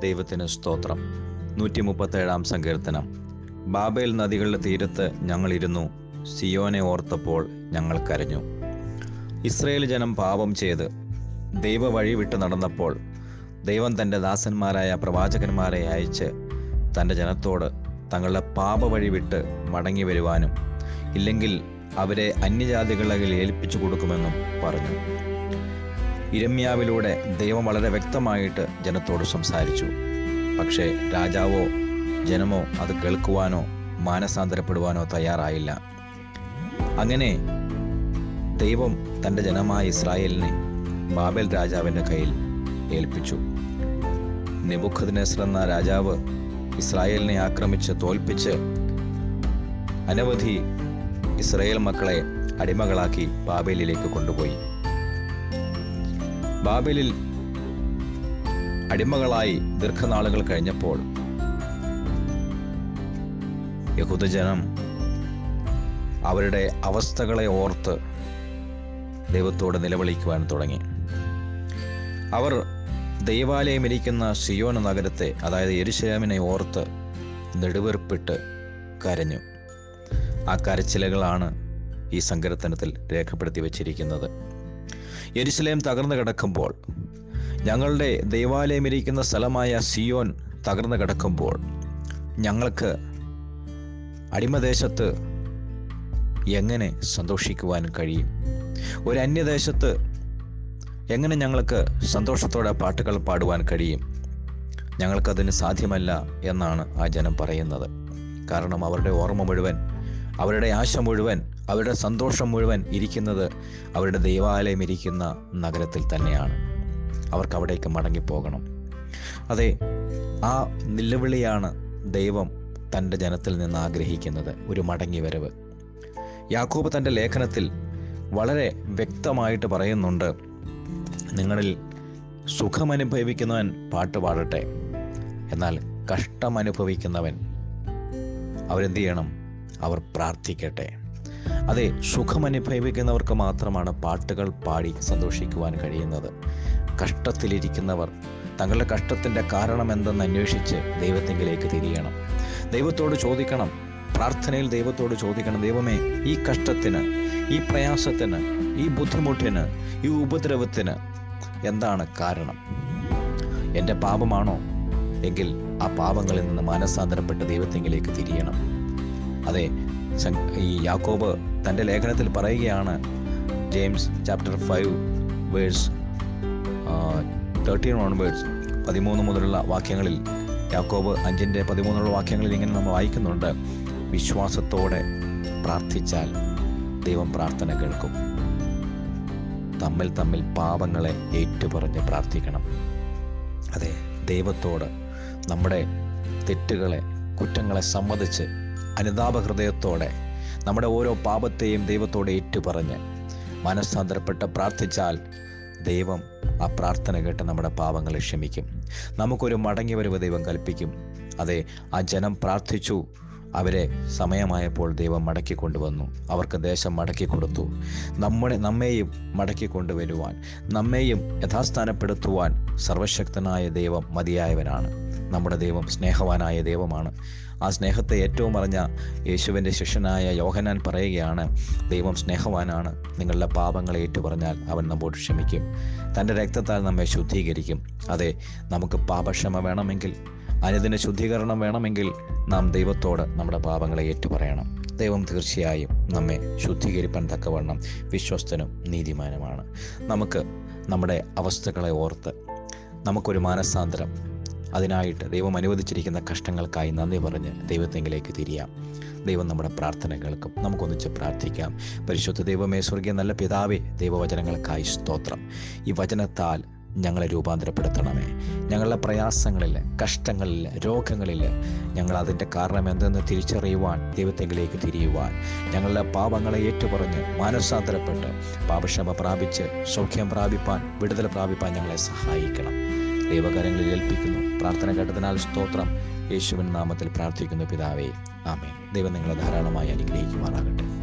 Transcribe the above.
ദൈവത്തിന് സ്തോത്രം. നൂറ്റി മുപ്പത്തേഴാം സങ്കീർത്തനം. ബാബേൽ നദികളുടെ തീരത്ത് ഞങ്ങളിരുന്നു സിയോനെ ഓർത്തപ്പോൾ ഞങ്ങൾ കരഞ്ഞു. ഇസ്രയേൽ ജനം പാപം ചെയ്ത് ദൈവ വഴി വിട്ട് നടന്നപ്പോൾ ദൈവം തന്റെ ദാസന്മാരായ പ്രവാചകന്മാരെ അയച്ച് തന്റെ ജനത്തോട് തങ്ങളുടെ പാപ വഴി വിട്ട് മടങ്ങി വരുവാനും ഇല്ലെങ്കിൽ അവരെ അന്യജാതികളിൽ ഏൽപ്പിച്ചു കൊടുക്കുമെന്നും പറഞ്ഞു. ഇരമ്യാവിലൂടെ ദൈവം വളരെ വ്യക്തമായിട്ട് ജനത്തോട് സംസാരിച്ചു. പക്ഷേ രാജാവോ ജനമോ അത് കേൾക്കുവാനോ മാനസാന്തരപ്പെടുവാനോ തയ്യാറായില്ല. അങ്ങനെ ദൈവം തന്റെ ജനമായ ഇസ്രായേലിനെ ബാബേൽ രാജാവിന്റെ കയ്യിൽ ഏൽപ്പിച്ചു. നെബുഖദ്നേസർ എന്ന രാജാവ് ഇസ്രായേലിനെ ആക്രമിച്ച് തോൽപ്പിച്ച് അനവധി ഇസ്രായേൽ മക്കളെ അടിമകളാക്കി ബാബേലിലേക്ക് കൊണ്ടുപോയി. ബാബേലിൽ അടിമകളായി ദീർഘനാളുകൾ കഴിഞ്ഞപ്പോൾ യഹൂദജനം അവരുടെ അവസ്ഥകളെ ഓർത്ത് ദൈവത്തോട് നിലവിളിക്കുവാൻ തുടങ്ങി. അവർ ദൈവാലയം ഇരിക്കുന്ന സിയോന നഗരത്തെ അതായത് എരിശയാമിനെ ഓർത്ത് നെടുവീർപ്പിട്ട് കരഞ്ഞു. ആ കരച്ചിലകളാണ് ഈ സങ്കീർത്തനത്തിൽ രേഖപ്പെടുത്തി വച്ചിരിക്കുന്നത്. യെരുസലേം തകർന്നു കിടക്കുമ്പോൾ ഞങ്ങളുടെ ദൈവാലയം ഇരിക്കുന്ന സ്ഥലമായ സിയോൻ തകർന്നു കിടക്കുമ്പോൾ ഞങ്ങൾക്ക് അടിമദേശത്ത് എങ്ങനെ സന്തോഷിക്കുവാൻ കഴിയും? ഒരു അന്യദേശത്ത് എങ്ങനെ ഞങ്ങൾക്ക് സന്തോഷത്തോടെ പാട്ടുകൾ പാടുവാൻ കഴിയും? ഞങ്ങൾക്കതിന് സാധ്യമല്ല എന്നാണ് ആ ജനം പറയുന്നത്. കാരണം അവരുടെ ഓർമ്മ മുഴുവൻ അവരുടെ ആശ മുഴുവൻ അവരുടെ സന്തോഷം മുഴുവൻ ഇരിക്കുന്നത് അവരുടെ ദൈവാലയം ഇരിക്കുന്ന നഗരത്തിൽ തന്നെയാണ്. അവർക്ക് അവിടേക്ക് മടങ്ങിപ്പോകണം. അതെ ആ നിലവിളിയാണ് ദൈവം തന്റെ ജനത്തിൽ നിന്ന് ആഗ്രഹിക്കുന്നത് ഒരു മടങ്ങി വരവ് യാക്കോബ് തന്റെ ലേഖനത്തിൽ വളരെ വ്യക്തമായിട്ട് പറയുന്നുണ്ട് നിങ്ങളിൽ സുഖമനുഭവിക്കുന്നവൻ പാട്ട് പാടട്ടെ എന്നാൽ കഷ്ടമനുഭവിക്കുന്നവൻ അവരെന്ത് ചെയ്യണം? അവർ പ്രാർത്ഥിക്കട്ടെ. അതെ സുഖമനുഭവിക്കുന്നവർക്ക് മാത്രമാണ് പാട്ടുകൾ പാടി സന്തോഷിക്കുവാൻ കഴിയുന്നത്. കഷ്ടത്തിലിരിക്കുന്നവർ തങ്ങളുടെ കഷ്ടത്തിന്റെ കാരണം എന്തെന്ന് അന്വേഷിച്ച് ദൈവത്തിങ്കിലേക്ക് തിരിയണം. ദൈവത്തോട് ചോദിക്കണം പ്രാർത്ഥനയിൽ ദൈവത്തോട് ചോദിക്കണം ദൈവമേ ഈ കഷ്ടത്തിന് ഈ പ്രയാസത്തിന് ഈ ബുദ്ധിമുട്ടിന് ഈ ഉപദ്രവത്തിന് എന്താണ് കാരണം? എന്റെ പാപമാണോ? എങ്കിൽ ആ പാപങ്ങളിൽ നിന്ന് മാനസാന്തരപ്പെട്ട് ദൈവത്തെങ്കിലേക്ക് തിരിയണം. അതെ ഈ യാക്കോബ് തന്റെ ലേഖനത്തിൽ പറയുകയാണ് James chapter five verse thirteen onwards പതിമൂന്ന് മുതലുള്ള വാക്യങ്ങളിൽ യാക്കോബ് അഞ്ചിന്റെ പതിമൂന്നുള്ള വാക്യങ്ങളിൽ ഇങ്ങനെ നമ്മൾ വായിക്കുന്നുണ്ട് വിശ്വാസത്തോടെ പ്രാർത്ഥിച്ചാൽ ദൈവം പ്രാർത്ഥന കേൾക്കും. തമ്മിൽ തമ്മിൽ പാപങ്ങളെ ഏറ്റുപറഞ്ഞ് പ്രാർത്ഥിക്കണം. അതെ ദൈവത്തോട് നമ്മുടെ തെറ്റുകളെ കുറ്റങ്ങളെ സമ്മതിച്ച് അനുതാപ ഹൃദയത്തോടെ നമ്മുടെ ഓരോ പാപത്തെയും ദൈവത്തോട് ഏറ്റുപറഞ്ഞ് മനസ്സാന്തരപ്പെട്ട് പ്രാർത്ഥിച്ചാൽ ദൈവം ആ പ്രാർത്ഥന കേട്ട് നമ്മുടെ പാപങ്ങളെ ക്ഷമിക്കും. നമുക്കൊരു മടങ്ങി വരവ് ദൈവം കൽപ്പിക്കും. അതെ ആ ജനം പ്രാർത്ഥിച്ചു. അവരെ സമയമായപ്പോൾ ദൈവം മടക്കി കൊണ്ടുവന്നു. അവർക്ക് ദേശം മടക്കി കൊടുത്തു. നമ്മുടെ നമ്മെയും മടക്കി കൊണ്ടുവരുവാൻ നമ്മെയും യഥാസ്ഥാനപ്പെടുത്തുവാൻ സർവശക്തനായ ദൈവം മതിയായവനാണ്. നമ്മുടെ ദൈവം സ്നേഹവാനായ ദൈവമാണ്. ആ സ്നേഹത്തെ ഏറ്റവും അറിഞ്ഞ യേശുവിന്റെ ശിഷ്യനായ യോഹനാൻ പറയുകയാണ് ദൈവം സ്നേഹവാനാണ്. നിങ്ങളുടെ പാപങ്ങളെ ഏറ്റുപറഞ്ഞാൽ അവൻ നമ്മോട് ക്ഷമിക്കും. തന്റെ രക്തത്താൽ നമ്മെ ശുദ്ധീകരിക്കും. അതെ നമുക്ക് പാപക്ഷമ വേണമെങ്കിൽ അനുദിന ശുദ്ധീകരണം വേണമെങ്കിൽ നാം ദൈവത്തോട് നമ്മുടെ പാപങ്ങളെ ഏറ്റുപറയണം. ദൈവം തീർച്ചയായും നമ്മെ ശുദ്ധീകരിപ്പാൻ തക്കവണ്ണം വിശ്വസ്തനും നീതിമാനുമാണ്. നമുക്ക് നമ്മുടെ അവസ്ഥകളെ ഓർത്ത് നമുക്കൊരു മാനസാന്തരം അതിനായിട്ട് ദൈവം അനുവദിച്ചിരിക്കുന്ന കഷ്ടങ്ങൾക്കായി നന്ദി പറഞ്ഞ് ദൈവത്തെങ്കിലേക്ക് തിരിയാം. ദൈവം നമ്മുടെ പ്രാർത്ഥന കേൾക്കും നമുക്കൊന്നിച്ച് പ്രാർത്ഥിക്കാം. പരിശുദ്ധ ദൈവമേ സ്വർഗീയ നല്ല പിതാവേ ദൈവവചനങ്ങൾക്കായി സ്തോത്രം. ഈ വചനത്താൽ ഞങ്ങളെ രൂപാന്തരപ്പെടുത്തണമേ. ഞങ്ങളുടെ പ്രയാസങ്ങളിൽ കഷ്ടങ്ങളിൽ രോഗങ്ങളിൽ ഞങ്ങൾ അതിന്റെ കാരണം എന്തെന്ന് തിരിച്ചറിയുവാൻ ദൈവത്തെങ്കിലേക്ക് തിരിയുവാൻ ഞങ്ങളുടെ പാപങ്ങളെ ഏറ്റുപറഞ്ഞ് മാനസാന്തരപ്പെട്ട് പാപക്ഷമ പ്രാപിച്ച് സൗഖ്യം പ്രാപിപ്പാൻ വിടുതൽ പ്രാപിപ്പാൻ ഞങ്ങളെ സഹായിക്കണം. ദൈവകാര്യങ്ങളിൽ ഏൽപ്പിക്കുന്നു. പ്രാർത്ഥന കേട്ടതിനാൽ സ്തോത്രം. യേശുവിൻ നാമത്തിൽ പ്രാർത്ഥിക്കുന്നു പിതാവേ. ആമേ ദൈവം നിങ്ങളെ ധാരാളമായി അനുഗ്രഹിക്കുമാറാകട്ടെ.